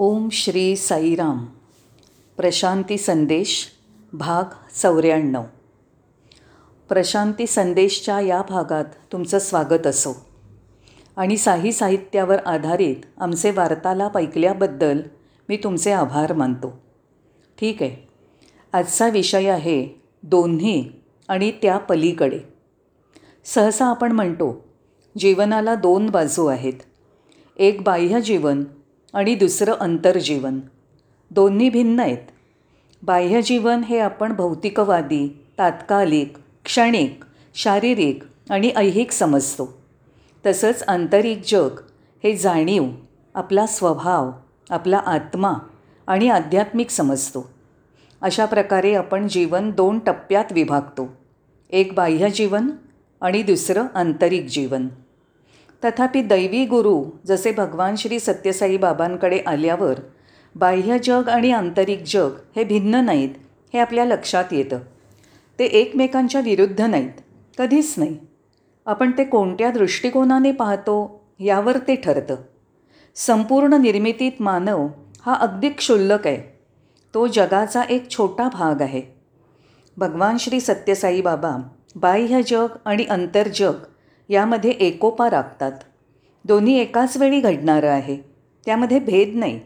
ओम श्री साईराम. प्रशांती संदेश भाग चौऱ्याण्णव. प्रशांती संदेशच्या या भागात तुमचं स्वागत असो. आणि साही साहित्यावर आधारित आमचे वार्तालाप ऐकल्याबद्दल मी तुमचे आभार मानतो. ठीक आहे. आजचा विषय आहे दोन्ही आणि त्या पलीकडे. सहसा आपण म्हणतो जीवनाला दोन बाजू आहेत. एक बाह्य जीवन आणि दुसरं अंतर्जीवन. दोन्ही भिन्न आहेत. बाह्यजीवन हे आपण भौतिकवादी तात्कालिक क्षणिक शारीरिक आणि ऐहिक समजतो. तसंच आंतरिक जग हे जाणीव आपला स्वभाव आपला आत्मा आणि आध्यात्मिक समजतो. अशा प्रकारे आपण जीवन दोन टप्प्यात विभागतो. एक बाह्य जीवन आणि दुसरं आंतरिक जीवन. तथापि दैवी गुरु जसे भगवान श्री सत्यसाई बाबांकडे आल्यावर बाह्य जग आणि आंतरिक जग हे भिन्न नाहीत हे आपल्या लक्षात येतं. ते एकमेकांच्या विरुद्ध नाहीत कधीच नाही. आपण ते कोणत्या दृष्टिकोनाने पाहतो यावर ते ठरतं. संपूर्ण निर्मितीत मानव हा अगदी क्षुल्लक आहे. तो जगाचा एक छोटा भाग आहे. भगवान श्री सत्यसाई बाबा बाह्य जग आणि अंतर्जग यामध्ये एकोपा राखतात. दोन्ही एकाच वेळी घडणारं आहे. त्यामध्ये भेद नाही.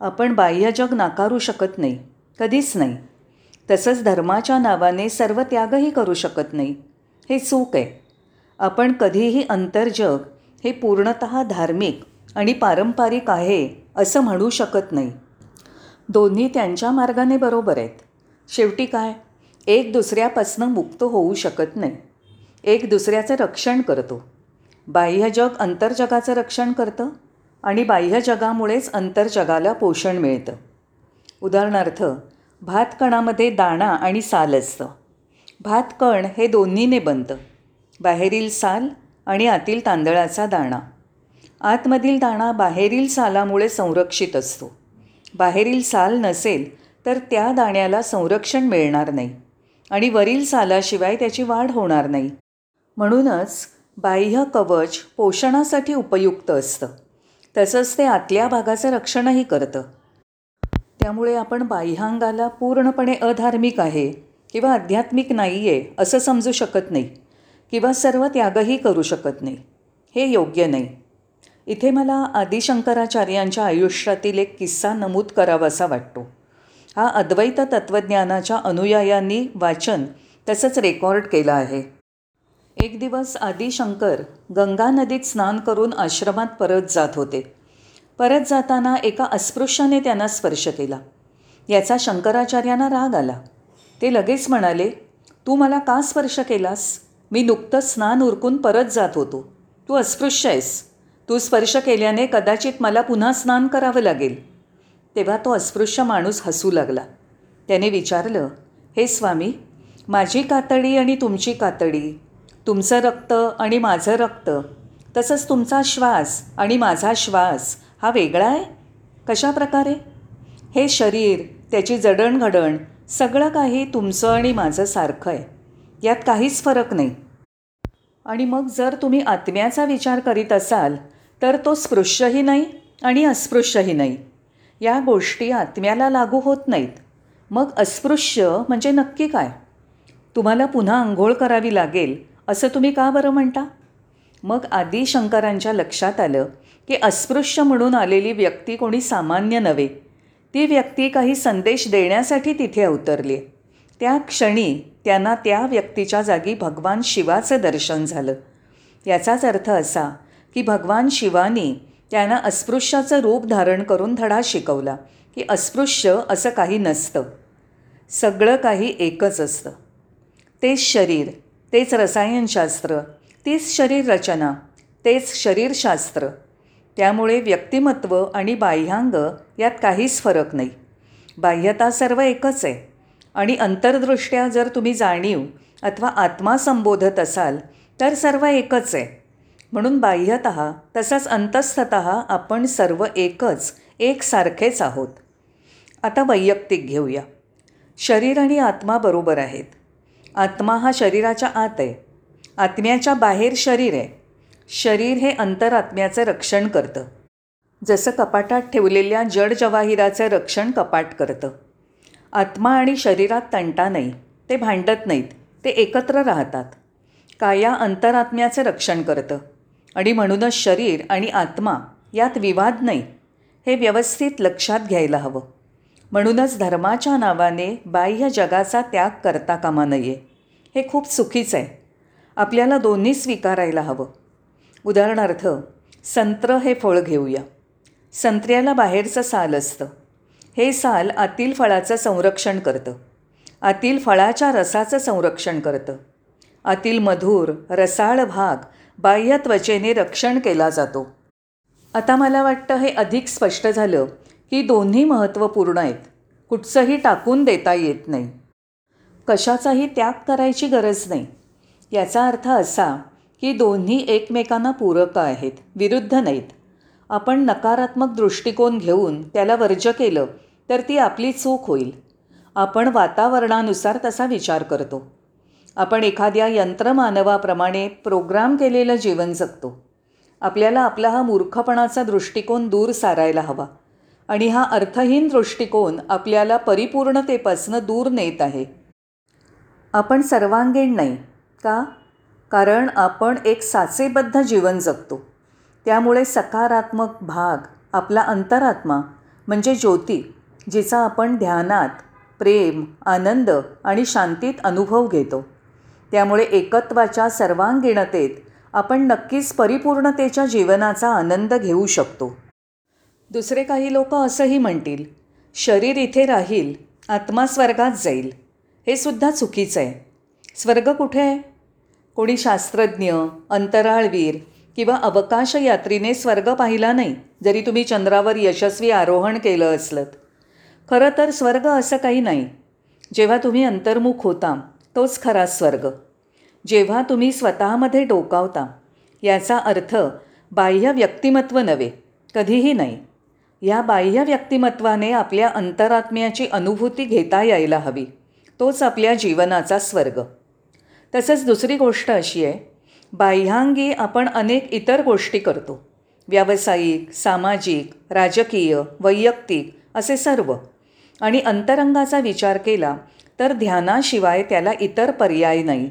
आपण बाह्य जग नाकारू शकत नाही. कधीच नाही. तसंच धर्माच्या नावाने सर्व त्यागही करू शकत नाही. हे चूक आहे. आपण कधीही अंतर्जग हे पूर्णत धार्मिक आणि पारंपरिक आहे असं म्हणू शकत नाही. दोन्ही त्यांच्या मार्गाने बरोबर आहेत. शेवटी काय? एक दुसऱ्यापासनं मुक्त होऊ शकत नाही. एक दुसऱ्याचं रक्षण करतो. बाह्य जग अंतर्जगाचं रक्षण करतं आणि बाह्य जगामुळेच अंतर्जगाला पोषण मिळतं. उदाहरणार्थ भातकणामध्ये दाणा आणि साल असतं. भातकण हे दोन्हीने बनतं. बाहेरील साल आणि आतील तांदळाचा दाणा. आतमधील दाणा बाहेरील सालामुळे संरक्षित असतो. बाहेरील साल नसेल तर त्या दाण्याला संरक्षण मिळणार नाही आणि वरील सालाशिवाय त्याची वाढ होणार नाही. म्हणूनच बाह्य कवच पोषणासाठी उपयुक्त असतं. तसंच ते आतल्या भागाचं रक्षणही करतं. त्यामुळे आपण बाह्यांगाला पूर्णपणे अधार्मिक आहे किंवा आध्यात्मिक नाही आहे असं समजू शकत नाही किंवा सर्व त्यागही करू शकत नाही. हे योग्य नाही. इथे मला आदिशंकराचार्यांच्या आयुष्यातील एक किस्सा नमूद करावासा वाटतो. हा अद्वैत तत्त्वज्ञानाच्या अनुयायांनी वाचन तसंच रेकॉर्ड केला आहे. एक दिवस आदिशंकर गंगा नदीत स्नान करून आश्रमात परत जात होते. परत जाताना एका अस्पृश्याने त्यांना स्पर्श केला. याचा शंकराचार्यांना राग आला. ते लगेच म्हणाले तू मला का स्पर्श केलास? मी नुकतंच स्नान उरकून परत जात होतो. तू अस्पृश्य आहेस. तू स्पर्श केल्याने कदाचित मला पुन्हा स्नान करावं लागेल. तेव्हा तो अस्पृश्य माणूस हसू लागला. त्याने विचारलं हे स्वामी माझी कातडी आणि तुमची कातडी तुमचं रक्त आणि माझं रक्त. तसंच तुमचा श्वास आणि माझा श्वास हा वेगळा आहे? कशा प्रकारे? हे शरीर त्याची जडणघडण सगळं काही तुमचं आणि माझं सारखं आहे. यात काहीच फरक नाही. आणि मग जर तुम्ही आत्म्याचा विचार करीत असाल तर तो स्पृश्यही नाही आणि अस्पृश्यही नाही. या गोष्टी आत्म्याला लागू होत नाहीत. मग अस्पृश्य म्हणजे नक्की काय? तुम्हाला पुन्हा आंघोळ करावी लागेल असं तुम्ही का बरं म्हणता? मग आदी शंकरांच्या लक्षात आलं की अस्पृश्य म्हणून आलेली व्यक्ती कोणी सामान्य नव्हे. ती व्यक्ती काही संदेश देण्यासाठी तिथे अवतरली. त्या क्षणी त्यांना त्या व्यक्तीच्या जागी भगवान शिवाचं दर्शन झालं. याचाच अर्थ असा की भगवान शिवानी त्यांना अस्पृश्याचं रूप धारण करून धडा शिकवला की अस्पृश्य असं काही नसतं. सगळं काही एकच असतं. तेच शरीर तेच रसायनशास्त्र तीच शरीर रचना तेच शरीरशास्त्र. त्यामुळे व्यक्तिमत्व आणि बाह्यांग यात काहीच फरक नाही. बाह्यता सर्व एकच आहे. आणि अंतर्दृष्ट्या जर तुम्ही जाणीव अथवा आत्मा संबोधत असाल तर सर्व एकच आहे. म्हणून बाह्यत तसंच अंतस्थत आपण सर्व एकच एकसारखेच आहोत. आता वैयक्तिक घेऊया. शरीर आणि आत्मा बरोबर आहेत. आत्मा हा शरीराच्या आत आहे. आत्म्याच्या बाहेर शरीर आहे. शरीर हे अंतरात्म्याचं रक्षण करतं. जसं कपाटात ठेवलेल्या जड जवाहिराचं रक्षण कपाट करतं. आत्मा आणि शरीरात तंटा नाही ते भांडत नाहीत ते एकत्र राहतात. काया अंतरात्म्याचं रक्षण करतं. आणि म्हणूनच शरीर आणि आत्मा यात विवाद नाही हे व्यवस्थित लक्षात घ्यायला हवं. म्हणूनच धर्माच्या नावाने बाह्य जगाचा त्याग करता कामा नये. हे खूप चुकीचं आहे. आपल्याला दोन्ही स्वीकारायला हवं. उदाहरणार्थ संत्र हे फळ घेऊया. संत्र्याला बाहेरचं साल असतं. हे साल आतील फळाचं संरक्षण करतं. आतील फळाच्या रसाचं संरक्षण करतं. आतील मधुर रसाळ भाग बाह्य त्वचेने रक्षण केला जातो. आता मला वाटतं हे अधिक स्पष्ट झालं की दोन्ही महत्त्वपूर्ण आहेत. कुठचंही टाकून देता येत नाही. कशाचाही त्याग करायची गरज नाही. याचा अर्थ असा की दोन्ही एकमेकांना पूरक आहेत विरुद्ध नाहीत. आपण नकारात्मक दृष्टिकोन घेऊन त्याला वर्ज केलं तर ती आपली चूक होईल. आपण वातावरणानुसार तसा विचार करतो. आपण एखाद्या यंत्रमानवाप्रमाणे प्रोग्राम केलेलं जीवन जगतो. आपल्याला आपला हा मूर्खपणाचा दृष्टिकोन दूर सारायला हवा आणि हा अर्थहीन दृष्टिकोन आपल्याला परिपूर्णतेपासनं दूर नेत आहे. आपण सर्वांगीण नाही का? कारण आपण एक साचेबद्ध जीवन जगतो. त्यामुळे सकारात्मक भाग आपला अंतरात्मा म्हणजे ज्योती जिचा आपण ध्यानात प्रेम आनंद आणि शांतीत अनुभव घेतो. त्यामुळे एकत्वाच्या सर्वांगीणतेत आपण नक्कीच परिपूर्णतेच्या जीवनाचा आनंद घेऊ शकतो. दुसरे काही लोक असंही म्हणतील शरीर इथे राहील आत्मा स्वर्गात जाईल. हे सुद्धा चुकीचं आहे. स्वर्ग कुठे आहे? कोणी शास्त्रज्ञ अंतराळवीर किंवा अवकाश यात्रीने स्वर्ग पाहिला नाही जरी तुम्ही चंद्रावर यशस्वी आरोहण केलं असलत. खरं तर स्वर्ग असं काही नाही. जेव्हा तुम्ही अंतर्मुख होता तोच खरा स्वर्ग. जेव्हा तुम्ही स्वतःमध्ये डोकावता याचा अर्थ बाह्य व्यक्तिमत्व नव्हे कधीही नाही. या बाह्य व्यक्तिमत्वाने आपल्या अंतरात्म्याची अनुभूती घेता यायला हवी. तोच आपल्या जीवनाचा स्वर्ग. तसंच दुसरी गोष्ट अशी आहे बाह्यांगी आपण अनेक इतर गोष्टी करतो. व्यावसायिक सामाजिक राजकीय वैयक्तिक असे सर्व. आणि अंतरंगाचा विचार केला तर ध्यानाशिवाय त्याला इतर पर्याय नाही.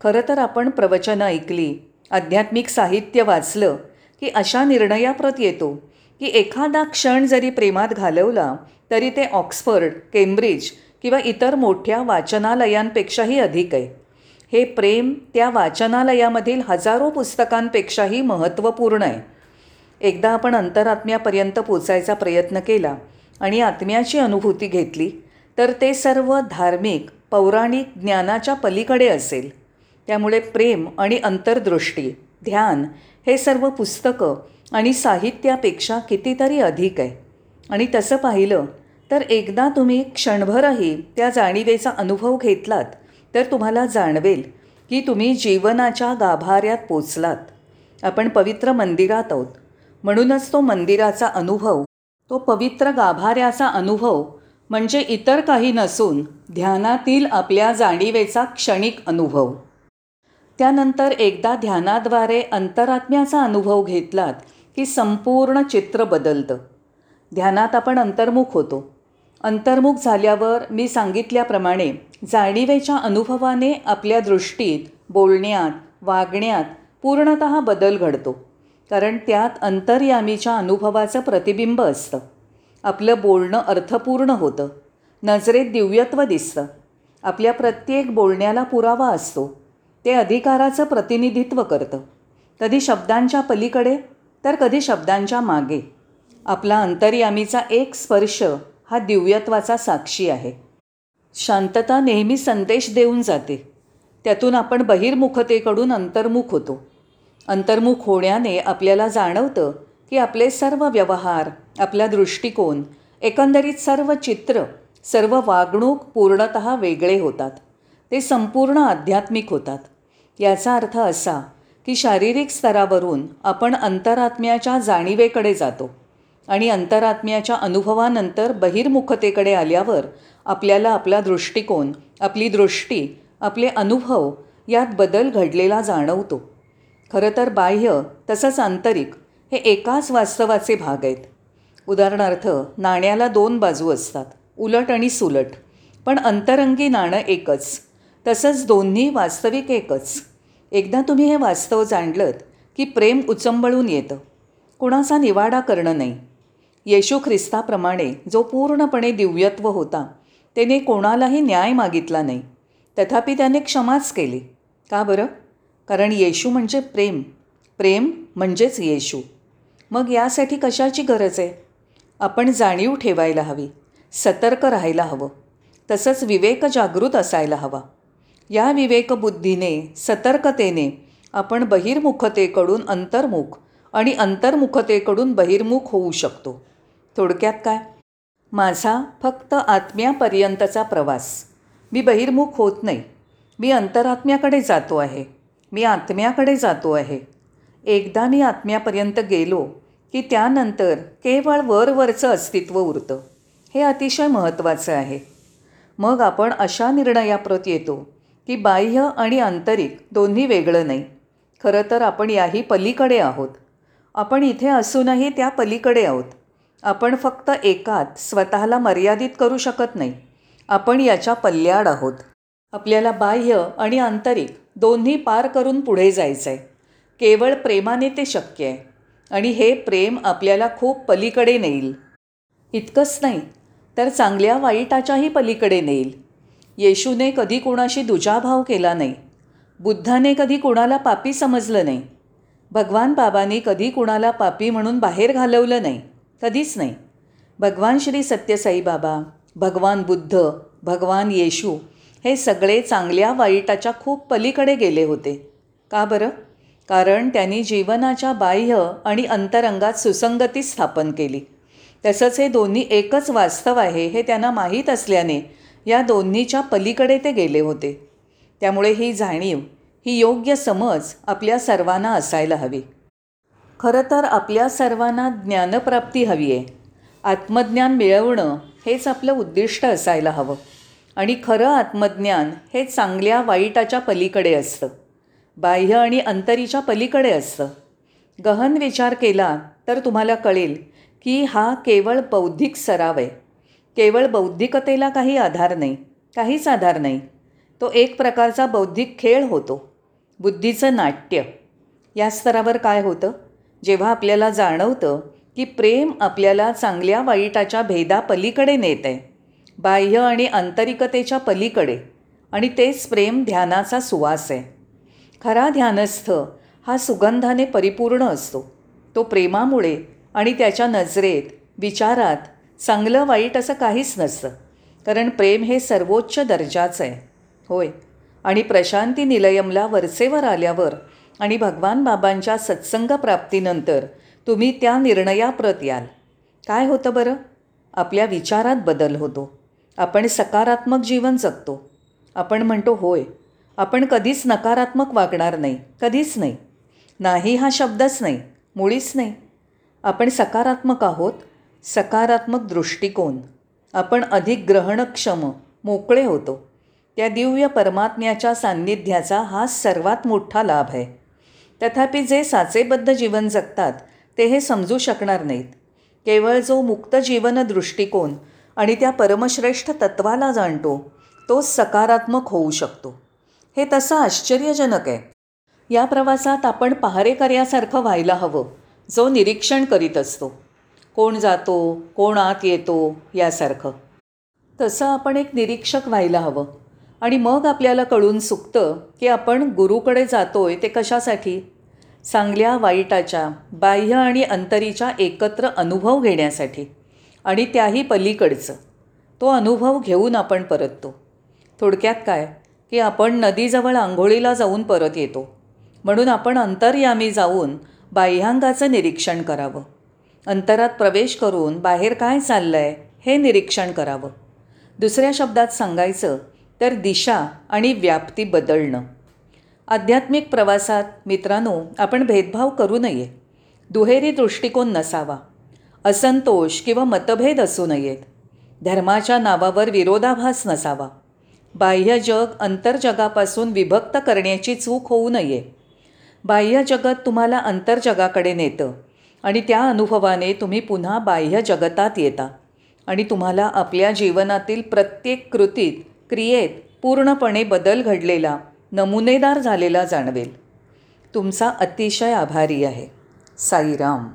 खरं तर आपण प्रवचनं ऐकली आध्यात्मिक साहित्य वाचलं की अशा निर्णयाप्रत येतो की एखादा क्षण जरी प्रेमात घालवला तरी ते ऑक्सफर्ड केम्ब्रिज किंवा इतर मोठ्या वाचनालयांपेक्षाही अधिक आहे. हे प्रेम त्या वाचनालयामधील हजारो पुस्तकांपेक्षाही महत्त्वपूर्ण आहे. एकदा आपण अंतरात्म्यापर्यंत पोचायचा प्रयत्न केला आणि आत्म्याची अनुभूती घेतली तर ते सर्व धार्मिक पौराणिक ज्ञानाच्या पलीकडे असेल. त्यामुळे प्रेम आणि अंतर्दृष्टी ध्यान हे सर्व पुस्तकं आणि साहित्यापेक्षा कितीतरी अधिक आहे. आणि तसं पाहिलं तर एकदा तुम्ही क्षणभरही त्या जाणीवेचा अनुभव घेतलात तर तुम्हाला जाणवेल की तुम्ही जीवनाच्या गाभाऱ्यात पोचलात. आपण पवित्र मंदिरात आहोत. म्हणूनच तो मंदिराचा अनुभव तो पवित्र गाभाऱ्याचा अनुभव म्हणजे इतर काही नसून ध्यानातील आपल्या जाणीवेचा क्षणिक अनुभव. त्यानंतर एकदा ध्यानाद्वारे अंतरात्म्याचा अनुभव घेतलात की संपूर्ण चित्र बदलतं. ध्यानात आपण अंतर्मुख होतो. अंतर्मुख झाल्यावर मी सांगितल्याप्रमाणे जाणीवेच्या अनुभवाने आपल्या दृष्टीत बोलण्यात वागण्यात पूर्णत बदल घडतो. कारण त्यात अंतर्यामीच्या अनुभवाचं प्रतिबिंब असतं. आपलं बोलणं अर्थपूर्ण होतं. नजरेत दिव्यत्व दिसतं. आपल्या प्रत्येक बोलण्याला पुरावा असतो. ते अधिकाराचं प्रतिनिधित्व करतं. कधी शब्दांच्या पलीकडे तर कधी शब्दांच्या मागे. आपला अंतर्यामीचा एक स्पर्श हा दिव्यत्वाचा साक्षी आहे. शांतता नेहमी संदेश देऊन जाते. त्यातून आपण बहिर्मुखतेकडून अंतर्मुख होतो. अंतर्मुख होण्याने आपल्याला जाणवतं की आपले सर्व व्यवहार आपला दृष्टिकोन एकंदरीत सर्व चित्र सर्व वागणूक पूर्णत वेगळे होतात. ते संपूर्ण आध्यात्मिक होतात. याचा अर्थ असा की शारीरिक स्तरावरून आपण अंतरात्म्याच्या जाणीवेकडे जातो. आणि अंतरात्म्याच्या अनुभवानंतर बहिर्मुखतेकडे आल्यावर आपल्याला आपला दृष्टिकोन आपली दृष्टी आपले अनुभव यात बदल घडलेला जाणवतो. खरं तर बाह्य तसंच आंतरिक हे एकाच वास्तवाचे भाग आहेत. उदाहरणार्थ नाण्याला दोन बाजू असतात उलट आणि सुलट. पण अंतरंगी नाणं एकच तसंच दोन्ही वास्तविक एकच. एकदा तुम्ही हे वास्तव जाणलं की प्रेम उचंबळून येतं. कुणाचा निवाडा करणं नाही. येशू ख्रिस्ताप्रमाणे जो पूर्णपणे दिव्यत्व होता त्याने कोणालाही न्याय मागितला नाही. तथापि त्याने क्षमाच केली. का बरं? कारण येशू म्हणजे प्रेम. प्रेम म्हणजेच येशू. मग यासाठी कशाची गरज आहे? आपण जाणीव ठेवायला हवी. सतर्क राहायला हवं. तसंच विवेक जागृत असायला हवा. या विवेकबुद्धीने सतर्कतेने आपण बहिर्मुखतेकडून अंतर्मुख आणि अंतर्मुखतेकडून बहिर्मुख होऊ शकतो. थोडक्यात काय? माझा फक्त आत्म्यापर्यंतचा प्रवास. मी बहिर्मुख होत नाही. मी अंतरात्म्याकडे जातो आहे. मी आत्म्याकडे जातो आहे. एकदा मी आत्म्यापर्यंत गेलो की त्यानंतर केवळ वरवरचं अस्तित्व उरतं. हे अतिशय महत्त्वाचं आहे. मग आपण अशा निर्णयाप्रत येतो की बाह्य आणि आंतरिक दोन्ही वेगळं नाही. खरं तर आपण याही पलीकडे आहोत. आपण इथे असूनही त्या पलीकडे आहोत. आपण फक्त एकात स्वतःला मर्यादित करू शकत नाही. आपण याच्या पल्ल्याड आहोत. आपल्याला बाह्य आणि आंतरिक दोन्ही पार करून पुढे जायचं आहे केवळ प्रेमाने ते शक्य आहे. आणि हे प्रेम आपल्याला खूप पलीकडे नेईल. इतकंच नाही तर चांगल्या वाईटाच्याही पलीकडे नेईल. येशूने कधी कोणाशी दुजाभाव केला नाही. बुद्धाने कधी कोणाला पापी समजलं नाही. भगवान बाबांनी कधी कुणाला पापी म्हणून बाहेर घालवलं नाही. कधीच नाही. भगवान श्री सत्यसाई बाबा भगवान बुद्ध भगवान येशू हे सगळे चांगल्या वाईटाच्या खूप पलीकडे गेले होते. का बरं? कारण त्यांनी जीवनाच्या बाह्य आणि अंतरंगात सुसंगती स्थापन केली. तसंच हे दोन्ही एकच वास्तव आहे हे त्यांना माहीत असल्याने या दोन्हीच्या पलीकडे ते गेले होते. त्यामुळे ही जाणीव ही योग्य समज आपल्या सर्वांना असायला हवी. खरं तर आपल्या सर्वांना ज्ञानप्राप्ती हवी आहे आत्मज्ञान मिळवणं हेच आपलं उद्दिष्ट असायला हवं. आणि खरं आत्मज्ञान हे चांगल्या वाईटाच्या पलीकडे असतं. बाह्य आणि अंतरीच्या पलीकडे असतं. गहन विचार केला तर तुम्हाला कळेल की हा केवळ बौद्धिक सराव आहे. केवळ बौद्धिकतेला काही आधार नाही काहीच आधार नाही. तो एक प्रकारचा बौद्धिक खेळ होतो. बुद्धीचं नाट्य. या स्तरावर काय होतं? जेव्हा आपल्याला जाणवतं की प्रेम आपल्याला चांगल्या वाईटाच्या भेदापलीकडे नेत आहे बाह्य आणि आंतरिकतेच्या पलीकडे आणि तेच प्रेम ध्यानाचा सुवास आहे. खरा ध्यानस्थ हा सुगंधाने परिपूर्ण असतो. तो प्रेमामुळे आणि त्याच्या नजरेत विचारात चांगलं वाईट असं काहीच नसतं कारण प्रेम हे सर्वोच्च दर्जाचं आहे. होय. आणि प्रशांती निलयमला वरचेवर आल्यावर आणि भगवान बाबांच्या सत्संग प्राप्तीनंतर तुम्ही त्या निर्णयाप्रत याल. काय होतं बरं? आपल्या विचारात बदल होतो. आपण सकारात्मक जीवन जगतो. आपण म्हणतो होय आपण कधीच नकारात्मक वागणार नाही कधीच नाही. नाही हा शब्दच नाही मुळीच नाही. आपण सकारात्मक आहोत सकारात्मक दृष्टिकोन. आपण अधिक ग्रहणक्षम मोकळे होतो. त्या दिव्य परमात्म्याच्या सान्निध्याचा हा सर्वात मोठा लाभ आहे. तथापि जे साचेबद्ध जीवन जगतात ते हे समजू शकणार नाहीत. केवळ जो मुक्त जीवन दृष्टिकोन आणि त्या परमश्रेष्ठ तत्वाला जाणतो तो सकारात्मक होऊ शकतो. हे तसं आश्चर्यजनक आहे. या प्रवासात आपण पहारेकर्यासारखं व्हायला हवं जो निरीक्षण करीत असतो. कोण जातो कोण आत येतो यासारखं. तसं आपण एक निरीक्षक व्हायला हवं. आणि मग आपल्याला कळून चुकतं की आपण गुरुकडे जातोय ते कशासाठी? चांगल्या वाईटाच्या बाह्य आणि अंतरीच्या एकत्र अनुभव घेण्यासाठी. आणि त्याही पलीकडचं. तो अनुभव घेऊन आपण परततो. थोडक्यात काय? की आपण नदीजवळ आंघोळीला जाऊन परत येतो. म्हणून आपण अंतर्यामी जाऊन बाह्यांगाचं निरीक्षण करावं. अंतरात प्रवेश करून बाहेर काय चाललं आहे हे निरीक्षण करावं. दुसऱ्या शब्दात सांगायचं तर दिशा आणि व्याप्ती बदलणं. आध्यात्मिक प्रवासात मित्रांनो आपण भेदभाव करू नये. दुहेरी दृष्टिकोन नसावा. असंतोष किंवा मतभेद असू नयेत. धर्माच्या नावावर विरोधाभास नसावा. बाह्य जग अंतर्जगापासून विभक्त करण्याची चूक होऊ नये. बाह्य जगत तुम्हाला अंतर्जगाकडे नेतं आणि त्या अनुभवाने तुम्ही पुन्हा बाह्य जगतात येता आणि तुम्हाला आपल्या जीवनातील प्रत्येक कृतीत क्रियेत पूर्णपणे बदल घडलेला नमुनेदार झालेला जाणवेल. तुमचा अतिशय आभारी आहे. साईराम.